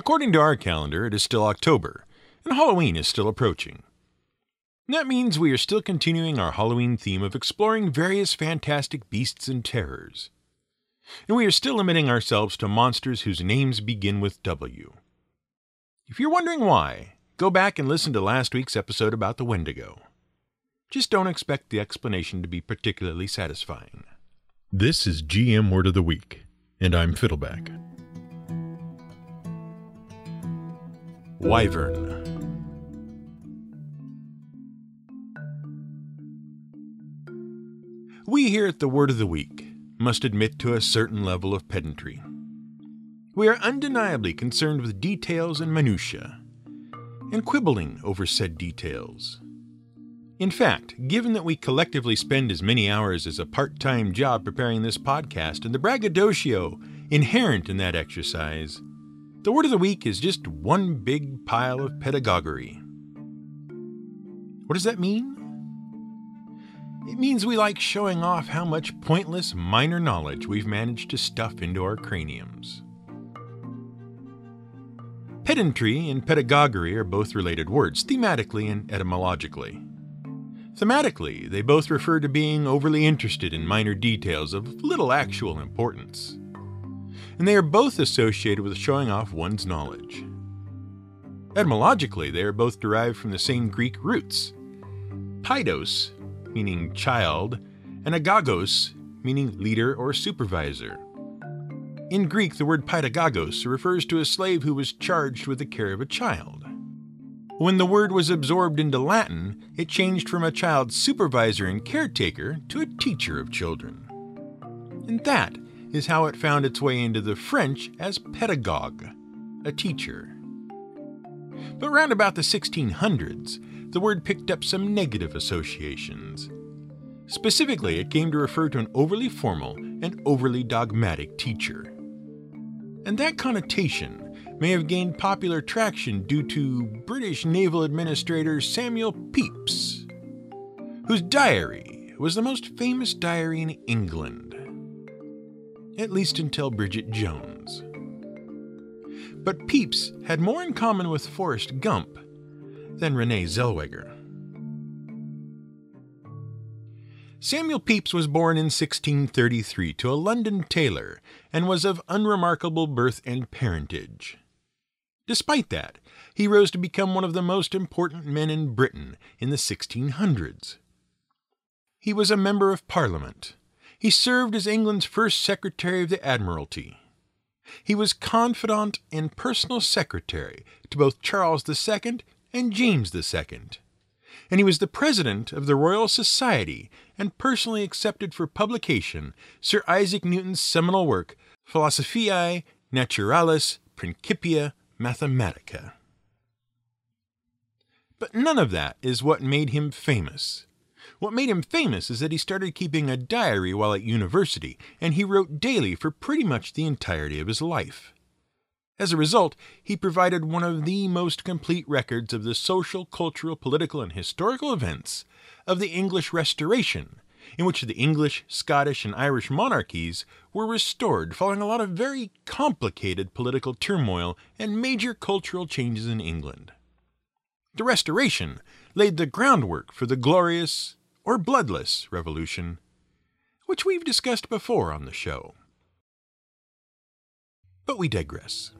According to our calendar, it is still October, and Halloween is still approaching. That means we are still continuing our Halloween theme of exploring various fantastic beasts and terrors. And we are still limiting ourselves to monsters whose names begin with W. If you're wondering why, go back and listen to last week's episode about the Wendigo. Just don't expect the explanation to be particularly satisfying. This is GM Word of the Week, and I'm Fiddleback. Wyvern. We here at the Word of the Week must admit to a certain level of pedantry. We are undeniably concerned with details and minutiae, and quibbling over said details. In fact, given that we collectively spend as many hours as a part time job preparing this podcast and the braggadocio inherent in that exercise, the word of the week is just one big pile of pedagoguery. What does that mean? It means we like showing off how much pointless minor knowledge we've managed to stuff into our craniums. Pedantry and pedagoguery are both related words, thematically and etymologically. Thematically, they both refer to being overly interested in minor details of little actual importance. And they are both associated with showing off one's knowledge. Etymologically, they are both derived from the same Greek roots. Paidos, meaning child, and agogos, meaning leader or supervisor. In Greek, the word pedagogos refers to a slave who was charged with the care of a child. When the word was absorbed into Latin, it changed from a child's supervisor and caretaker to a teacher of children. And that is how it found its way into the French as pedagogue, a teacher. But round about the 1600s, the word picked up some negative associations. Specifically, it came to refer to an overly formal and overly dogmatic teacher. And that connotation may have gained popular traction due to British naval administrator Samuel Pepys, whose diary was the most famous diary in England, at least until Bridget Jones. But Pepys had more in common with Forrest Gump than Renee Zellweger. Samuel Pepys was born in 1633 to a London tailor and was of unremarkable birth and parentage. Despite that, he rose to become one of the most important men in Britain in the 1600s. He was a member of Parliament. He served as England's first Secretary of the Admiralty. He was confidant and personal secretary to both Charles II and James II. And he was the president of the Royal Society and personally accepted for publication Sir Isaac Newton's seminal work, Philosophiae Naturalis Principia Mathematica. But none of that is what made him famous. What made him famous is that he started keeping a diary while at university, and he wrote daily for pretty much the entirety of his life. As a result, he provided one of the most complete records of the social, cultural, political, and historical events of the English Restoration, in which the English, Scottish, and Irish monarchies were restored following a lot of very complicated political turmoil and major cultural changes in England. The Restoration laid the groundwork for the glorious, or bloodless, revolution, which we've discussed before on the show. But we digress.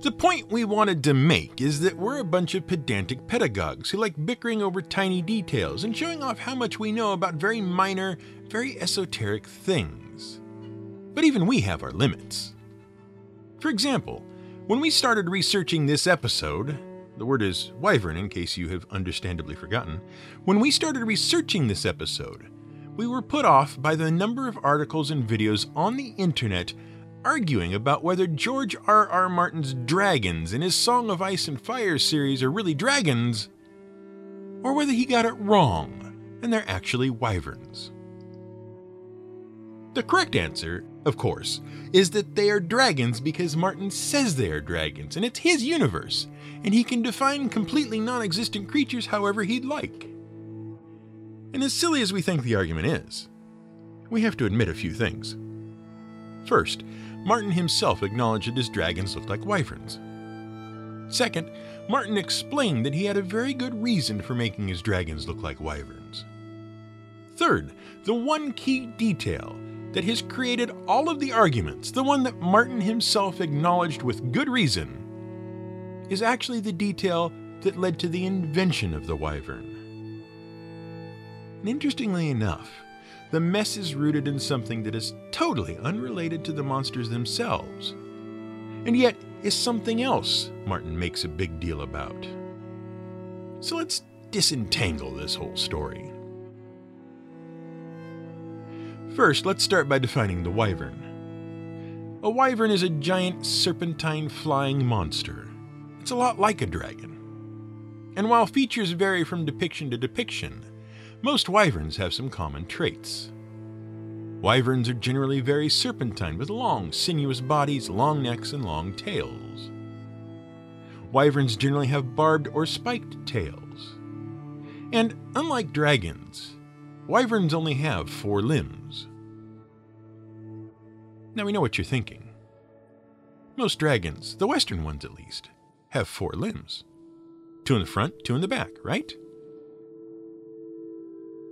The point we wanted to make is that we're a bunch of pedantic pedagogues who like bickering over tiny details and showing off how much we know about very minor, very esoteric things. But even we have our limits. For example, when we started researching this episode, the word is wyvern in case you have understandably forgotten, when we started researching this episode, we were put off by the number of articles and videos on the internet arguing about whether George R. R. Martin's dragons in his Song of Ice and Fire series are really dragons, or whether he got it wrong and they're actually wyverns. The correct answer, of course, is that they are dragons because Martin says they are dragons, and it's his universe, and he can define completely non existent creatures however he'd like. And as silly as we think the argument is, we have to admit a few things. First, Martin himself acknowledged that his dragons looked like wyverns. Second, Martin explained that he had a very good reason for making his dragons look like wyverns. Third, the one key detail that has created all of the arguments, the one that Martin himself acknowledged with good reason, is actually the detail that led to the invention of the wyvern. And interestingly enough, the mess is rooted in something that is totally unrelated to the monsters themselves, and yet is something else Martin makes a big deal about. So let's disentangle this whole story. First, let's start by defining the wyvern. A wyvern is a giant serpentine flying monster. It's a lot like a dragon. And while features vary from depiction to depiction, most wyverns have some common traits. Wyverns are generally very serpentine with long, sinuous bodies, long necks, and long tails. Wyverns generally have barbed or spiked tails. And unlike dragons, wyverns only have four limbs. Now we know what you're thinking. Most dragons, the western ones at least, have four limbs two in the front, two in the back, right?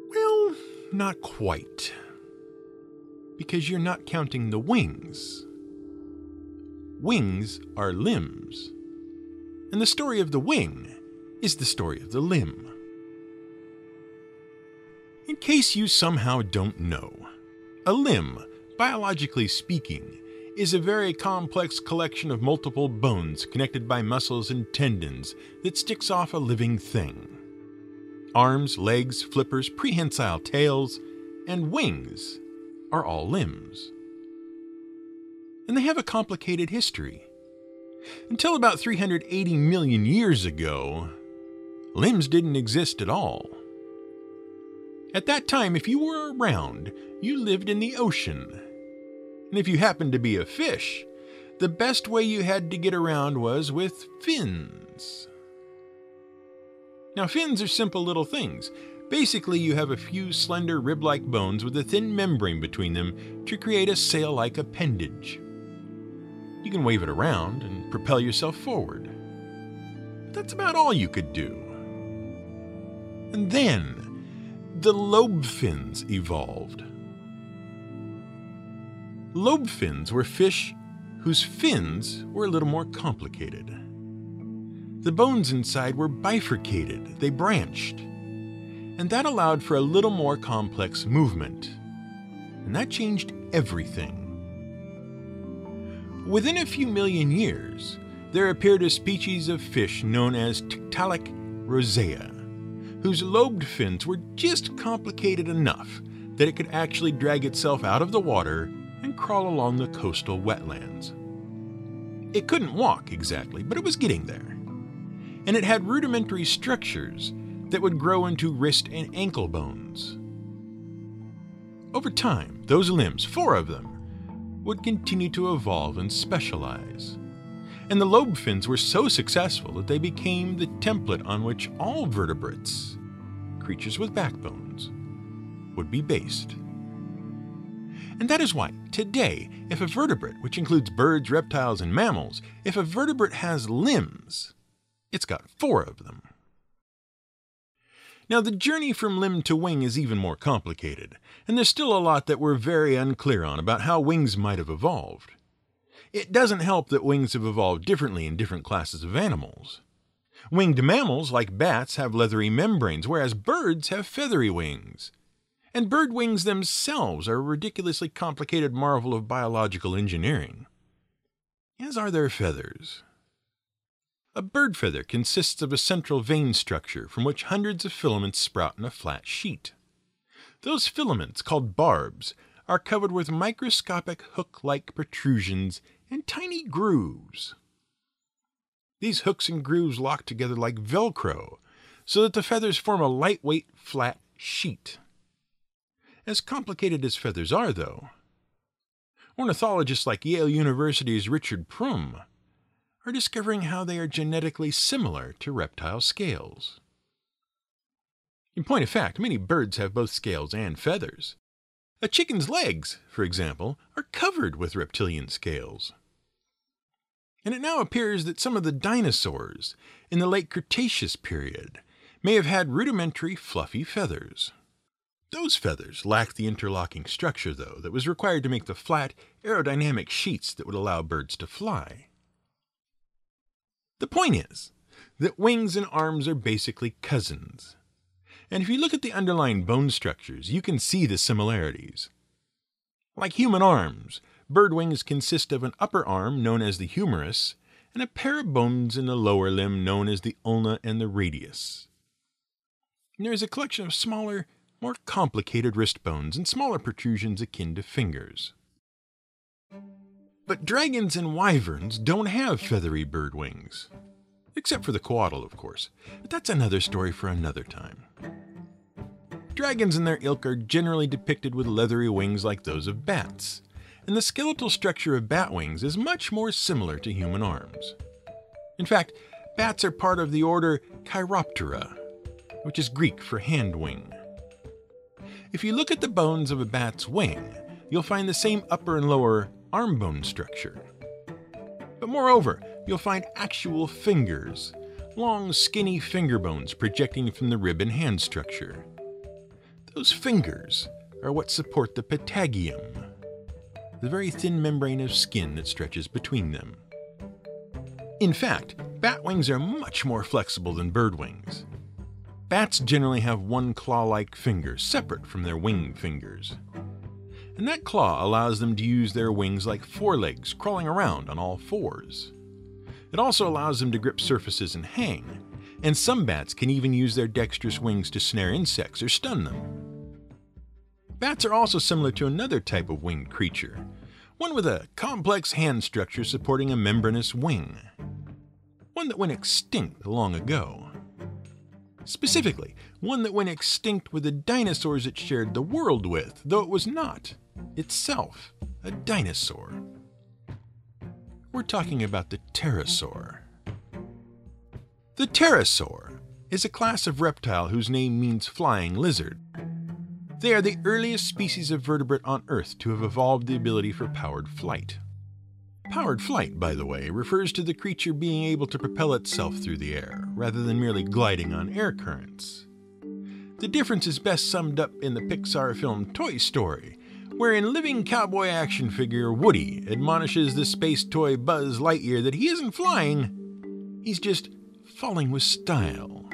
Well, not quite. Because you're not counting the wings. Wings are limbs. And the story of the wing is the story of the limb. In case you somehow don't know, a limb, biologically speaking, is a very complex collection of multiple bones connected by muscles and tendons that sticks off a living thing. Arms, legs, flippers, prehensile tails, and wings are all limbs. And they have a complicated history. Until about 380 million years ago, limbs didn't exist at all. At that time, if you were around, you lived in the ocean. And if you happened to be a fish, the best way you had to get around was with fins. Now, fins are simple little things. Basically, you have a few slender rib like bones with a thin membrane between them to create a sail like appendage. You can wave it around and propel yourself forward. But that's about all you could do. And then, the lobe fins evolved. Lobe fins were fish whose fins were a little more complicated. The bones inside were bifurcated, they branched, and that allowed for a little more complex movement. And that changed everything. Within a few million years, there appeared a species of fish known as Tiktaalik roseae whose lobed fins were just complicated enough that it could actually drag itself out of the water and crawl along the coastal wetlands. It couldn't walk exactly, but it was getting there. And it had rudimentary structures that would grow into wrist and ankle bones. Over time, those limbs, four of them, would continue to evolve and specialize and the lobe fins were so successful that they became the template on which all vertebrates, creatures with backbones, would be based. And that is why, today, if a vertebrate, which includes birds, reptiles, and mammals, if a vertebrate has limbs, it's got four of them. Now, the journey from limb to wing is even more complicated, and there's still a lot that we're very unclear on about how wings might have evolved. It doesn't help that wings have evolved differently in different classes of animals. Winged mammals, like bats, have leathery membranes, whereas birds have feathery wings. And bird wings themselves are a ridiculously complicated marvel of biological engineering. As are their feathers. A bird feather consists of a central vein structure from which hundreds of filaments sprout in a flat sheet. Those filaments, called barbs, are covered with microscopic hook like protrusions and tiny grooves. These hooks and grooves lock together like Velcro so that the feathers form a lightweight, flat sheet. As complicated as feathers are, though, ornithologists like Yale University's Richard Prum are discovering how they are genetically similar to reptile scales. In point of fact, many birds have both scales and feathers. A chicken's legs, for example, are covered with reptilian scales. And it now appears that some of the dinosaurs in the late Cretaceous period may have had rudimentary fluffy feathers. Those feathers lacked the interlocking structure, though, that was required to make the flat, aerodynamic sheets that would allow birds to fly. The point is that wings and arms are basically cousins. And if you look at the underlying bone structures, you can see the similarities. Like human arms, bird wings consist of an upper arm known as the humerus and a pair of bones in the lower limb known as the ulna and the radius. There is a collection of smaller, more complicated wrist bones and smaller protrusions akin to fingers. But dragons and wyverns don't have feathery bird wings. Except for the coatl, of course. But that's another story for another time. Dragons and their ilk are generally depicted with leathery wings like those of bats, and the skeletal structure of bat wings is much more similar to human arms. In fact, bats are part of the order Chiroptera, which is Greek for hand wing. If you look at the bones of a bat's wing, you'll find the same upper and lower arm bone structure. But moreover, you'll find actual fingers, long, skinny finger bones projecting from the rib and hand structure. Those fingers are what support the patagium, the very thin membrane of skin that stretches between them. In fact, bat wings are much more flexible than bird wings. Bats generally have one claw like finger separate from their wing fingers. And that claw allows them to use their wings like forelegs, crawling around on all fours. It also allows them to grip surfaces and hang, and some bats can even use their dexterous wings to snare insects or stun them. Bats are also similar to another type of winged creature, one with a complex hand structure supporting a membranous wing. One that went extinct long ago. Specifically, one that went extinct with the dinosaurs it shared the world with, though it was not, itself, a dinosaur. We're talking about the pterosaur. The pterosaur is a class of reptile whose name means flying lizard. They are the earliest species of vertebrate on Earth to have evolved the ability for powered flight. Powered flight, by the way, refers to the creature being able to propel itself through the air, rather than merely gliding on air currents. The difference is best summed up in the Pixar film Toy Story, wherein living cowboy action figure Woody admonishes the space toy Buzz Lightyear that he isn't flying, he's just falling with style.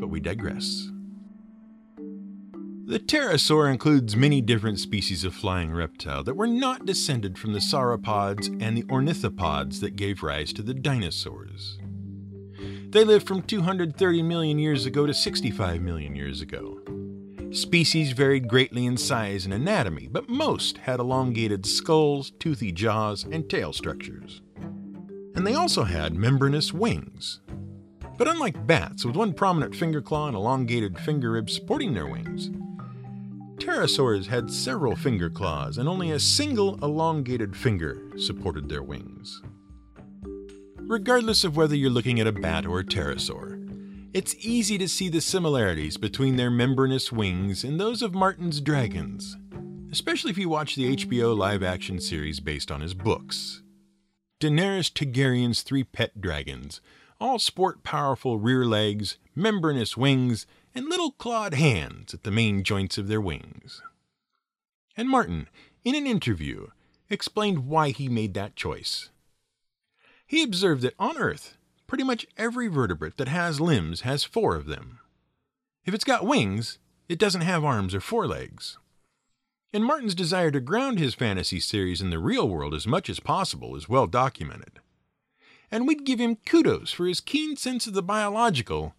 But we digress. The pterosaur includes many different species of flying reptile that were not descended from the sauropods and the ornithopods that gave rise to the dinosaurs. They lived from 230 million years ago to 65 million years ago. Species varied greatly in size and anatomy, but most had elongated skulls, toothy jaws, and tail structures. And they also had membranous wings. But unlike bats, with one prominent finger claw and elongated finger ribs supporting their wings, Pterosaurs had several finger claws, and only a single elongated finger supported their wings. Regardless of whether you're looking at a bat or a pterosaur, it's easy to see the similarities between their membranous wings and those of Martin's dragons, especially if you watch the HBO live action series based on his books. Daenerys Targaryen's three pet dragons all sport powerful rear legs, membranous wings, and little clawed hands at the main joints of their wings. And Martin, in an interview, explained why he made that choice. He observed that on Earth, pretty much every vertebrate that has limbs has four of them. If it's got wings, it doesn't have arms or forelegs. And Martin's desire to ground his fantasy series in the real world as much as possible is well documented. And we'd give him kudos for his keen sense of the biological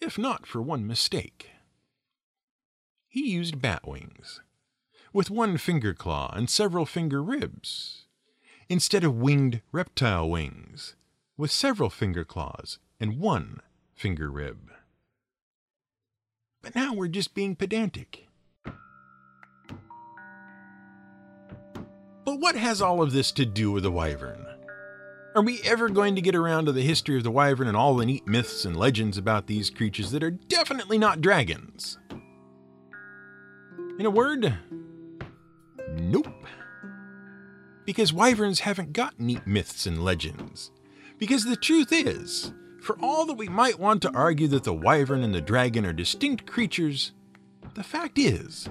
if not for one mistake. He used bat wings, with one finger claw and several finger ribs, instead of winged reptile wings, with several finger claws and one finger rib. But now we're just being pedantic. But what has all of this to do with the wyvern? Are we ever going to get around to the history of the wyvern and all the neat myths and legends about these creatures that are definitely not dragons? In a word, nope. Because wyverns haven't got neat myths and legends. Because the truth is, for all that we might want to argue that the wyvern and the dragon are distinct creatures, the fact is,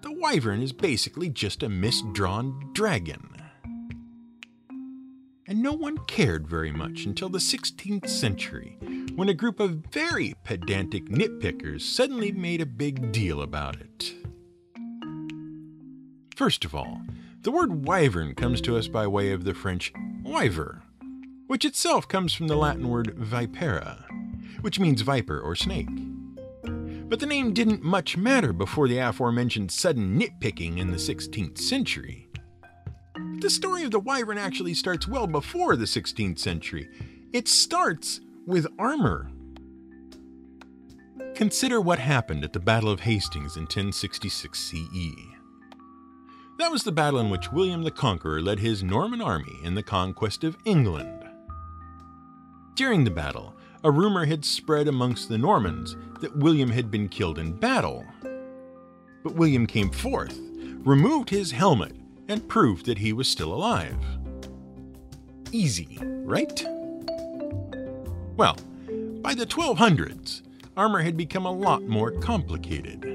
the wyvern is basically just a misdrawn dragon. And no one cared very much until the 16th century, when a group of very pedantic nitpickers suddenly made a big deal about it. First of all, the word wyvern comes to us by way of the French wyver, which itself comes from the Latin word vipera, which means viper or snake. But the name didn't much matter before the aforementioned sudden nitpicking in the 16th century. The story of the wyvern actually starts well before the 16th century. It starts with armor. Consider what happened at the Battle of Hastings in 1066 CE. That was the battle in which William the Conqueror led his Norman army in the conquest of England. During the battle, a rumor had spread amongst the Normans that William had been killed in battle. But William came forth, removed his helmet, and proved that he was still alive. Easy, right? Well, by the 1200s, armor had become a lot more complicated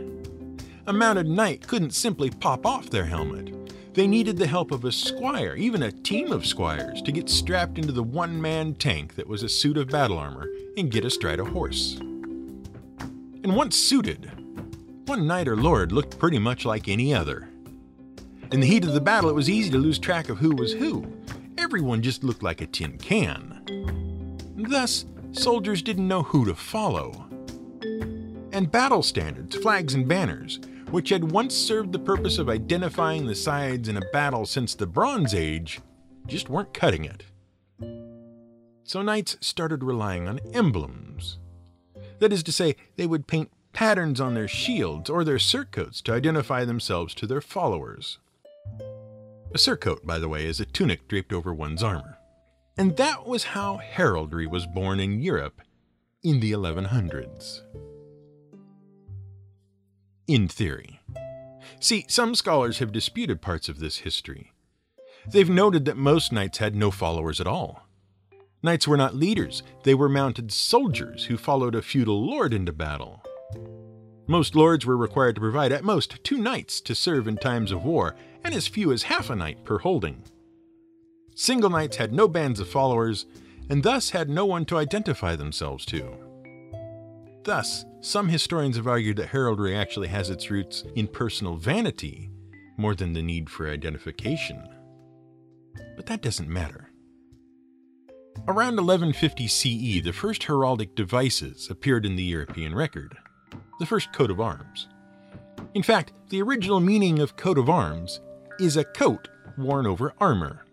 a mounted knight couldn't simply pop off their helmet. They needed the help of a squire, even a team of squires, to get strapped into the one man tank that was a suit of battle armor and get astride a horse. And once suited, one knight or lord looked pretty much like any other. In the heat of the battle, it was easy to lose track of who was who. Everyone just looked like a tin can. Thus, soldiers didn't know who to follow. And battle standards, flags, and banners which had once served the purpose of identifying the sides in a battle since the Bronze Age, just weren't cutting it. So knights started relying on emblems. That is to say, they would paint patterns on their shields or their surcoats to identify themselves to their followers. A surcoat, by the way, is a tunic draped over one's armor. And that was how heraldry was born in Europe in the 1100s in theory. See, some scholars have disputed parts of this history. They've noted that most knights had no followers at all. Knights were not leaders, they were mounted soldiers who followed a feudal lord into battle. Most lords were required to provide at most two knights to serve in times of war, and as few as half a knight per holding. Single knights had no bands of followers, and thus had no one to identify themselves to. Thus, some historians have argued that heraldry actually has its roots in personal vanity more than the need for identification. But that doesn't matter. Around 1150 CE, the first heraldic devices appeared in the European record, the first coat of arms. In fact, the original meaning of coat of arms is a coat worn over armor.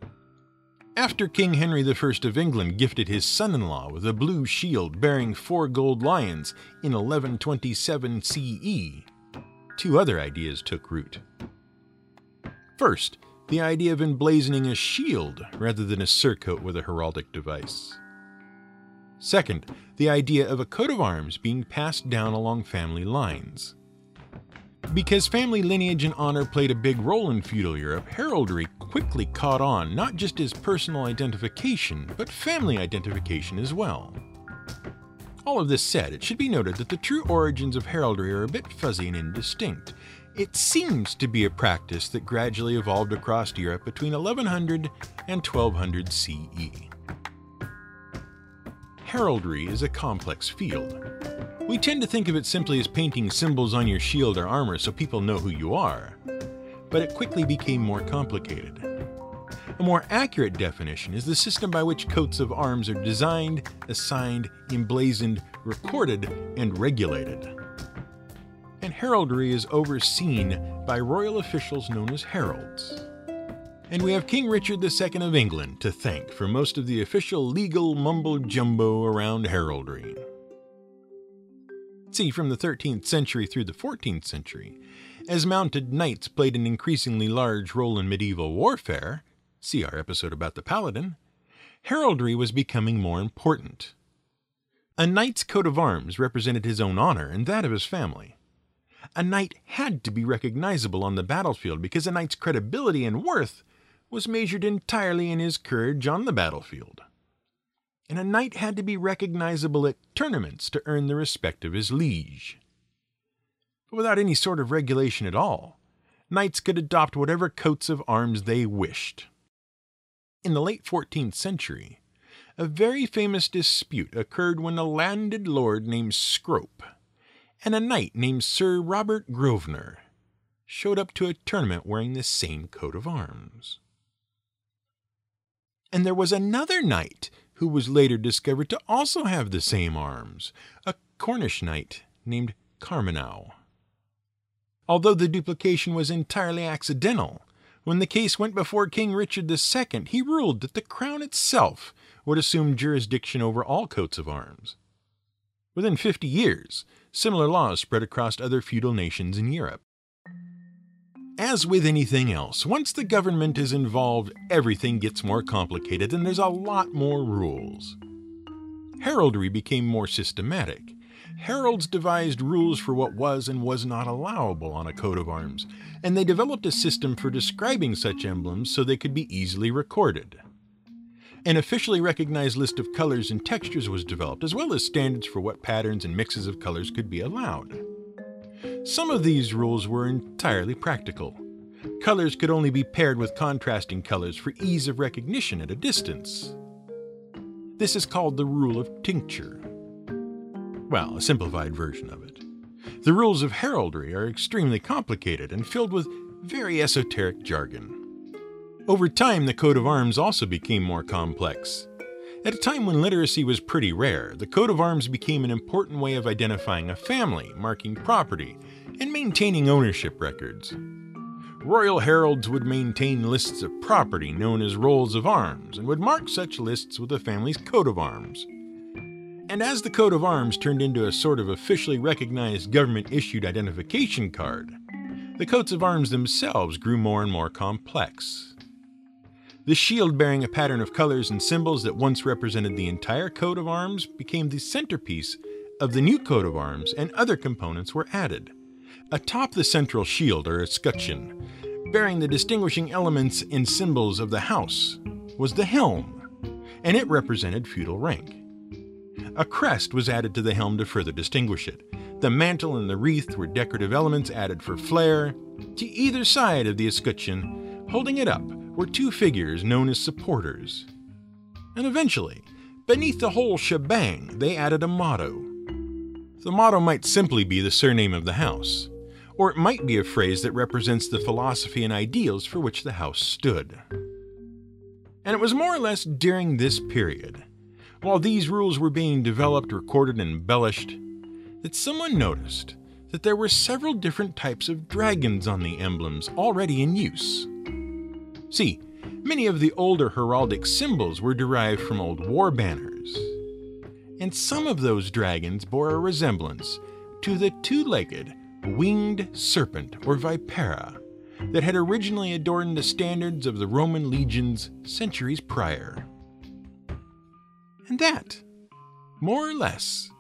After King Henry I of England gifted his son in law with a blue shield bearing four gold lions in 1127 CE, two other ideas took root. First, the idea of emblazoning a shield rather than a surcoat with a heraldic device. Second, the idea of a coat of arms being passed down along family lines. Because family lineage and honor played a big role in feudal Europe, heraldry quickly caught on not just as personal identification, but family identification as well. All of this said, it should be noted that the true origins of heraldry are a bit fuzzy and indistinct. It seems to be a practice that gradually evolved across Europe between 1100 and 1200 CE. Heraldry is a complex field. We tend to think of it simply as painting symbols on your shield or armor so people know who you are. But it quickly became more complicated. A more accurate definition is the system by which coats of arms are designed, assigned, emblazoned, recorded, and regulated. And heraldry is overseen by royal officials known as heralds. And we have King Richard II of England to thank for most of the official legal mumbo jumbo around heraldry. See, from the 13th century through the 14th century, as mounted knights played an increasingly large role in medieval warfare, see our episode about the paladin, heraldry was becoming more important. A knight's coat of arms represented his own honor and that of his family. A knight had to be recognizable on the battlefield because a knight's credibility and worth was measured entirely in his courage on the battlefield. And a knight had to be recognizable at tournaments to earn the respect of his liege. But without any sort of regulation at all, knights could adopt whatever coats of arms they wished. In the late 14th century, a very famous dispute occurred when a landed lord named Scrope and a knight named Sir Robert Grosvenor showed up to a tournament wearing the same coat of arms. And there was another knight who was later discovered to also have the same arms, a Cornish knight named Carminow. Although the duplication was entirely accidental, when the case went before King Richard II, he ruled that the crown itself would assume jurisdiction over all coats of arms. Within 50 years, similar laws spread across other feudal nations in Europe. As with anything else, once the government is involved, everything gets more complicated and there's a lot more rules. Heraldry became more systematic. Heralds devised rules for what was and was not allowable on a coat of arms, and they developed a system for describing such emblems so they could be easily recorded. An officially recognized list of colors and textures was developed, as well as standards for what patterns and mixes of colors could be allowed. Some of these rules were entirely practical. Colors could only be paired with contrasting colors for ease of recognition at a distance. This is called the rule of tincture. Well, a simplified version of it. The rules of heraldry are extremely complicated and filled with very esoteric jargon. Over time, the coat of arms also became more complex. At a time when literacy was pretty rare, the coat of arms became an important way of identifying a family, marking property, and maintaining ownership records. Royal heralds would maintain lists of property known as rolls of arms and would mark such lists with the family's coat of arms. And as the coat of arms turned into a sort of officially recognized government issued identification card, the coats of arms themselves grew more and more complex. The shield bearing a pattern of colors and symbols that once represented the entire coat of arms became the centerpiece of the new coat of arms, and other components were added. Atop the central shield, or escutcheon, bearing the distinguishing elements and symbols of the house, was the helm, and it represented feudal rank. A crest was added to the helm to further distinguish it. The mantle and the wreath were decorative elements added for flair. To either side of the escutcheon, holding it up, were two figures known as supporters. And eventually, beneath the whole shebang, they added a motto. The motto might simply be the surname of the house, or it might be a phrase that represents the philosophy and ideals for which the house stood. And it was more or less during this period, while these rules were being developed, recorded, and embellished, that someone noticed that there were several different types of dragons on the emblems already in use. See, many of the older heraldic symbols were derived from old war banners. And some of those dragons bore a resemblance to the two legged, winged serpent or vipera that had originally adorned the standards of the Roman legions centuries prior. And that, more or less,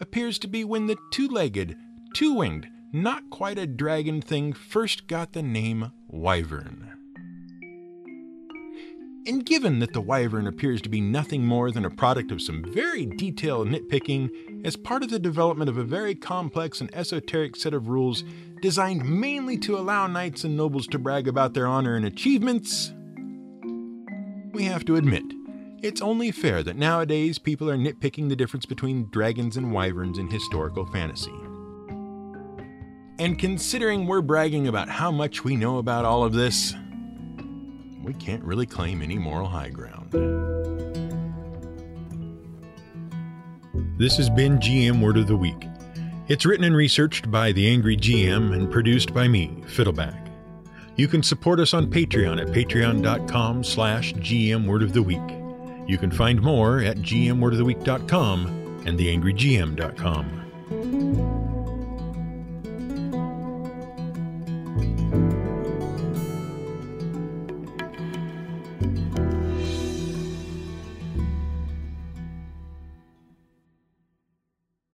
appears to be when the two legged, two winged, not quite a dragon thing first got the name wyvern. And given that the wyvern appears to be nothing more than a product of some very detailed nitpicking as part of the development of a very complex and esoteric set of rules designed mainly to allow knights and nobles to brag about their honor and achievements, we have to admit, it's only fair that nowadays people are nitpicking the difference between dragons and wyverns in historical fantasy. And considering we're bragging about how much we know about all of this, we can't really claim any moral high ground. This has been GM Word of the Week. It's written and researched by the Angry GM and produced by me, Fiddleback. You can support us on Patreon at patreon.com slash gmwordoftheweek. You can find more at gmwordoftheweek.com and theangrygm.com.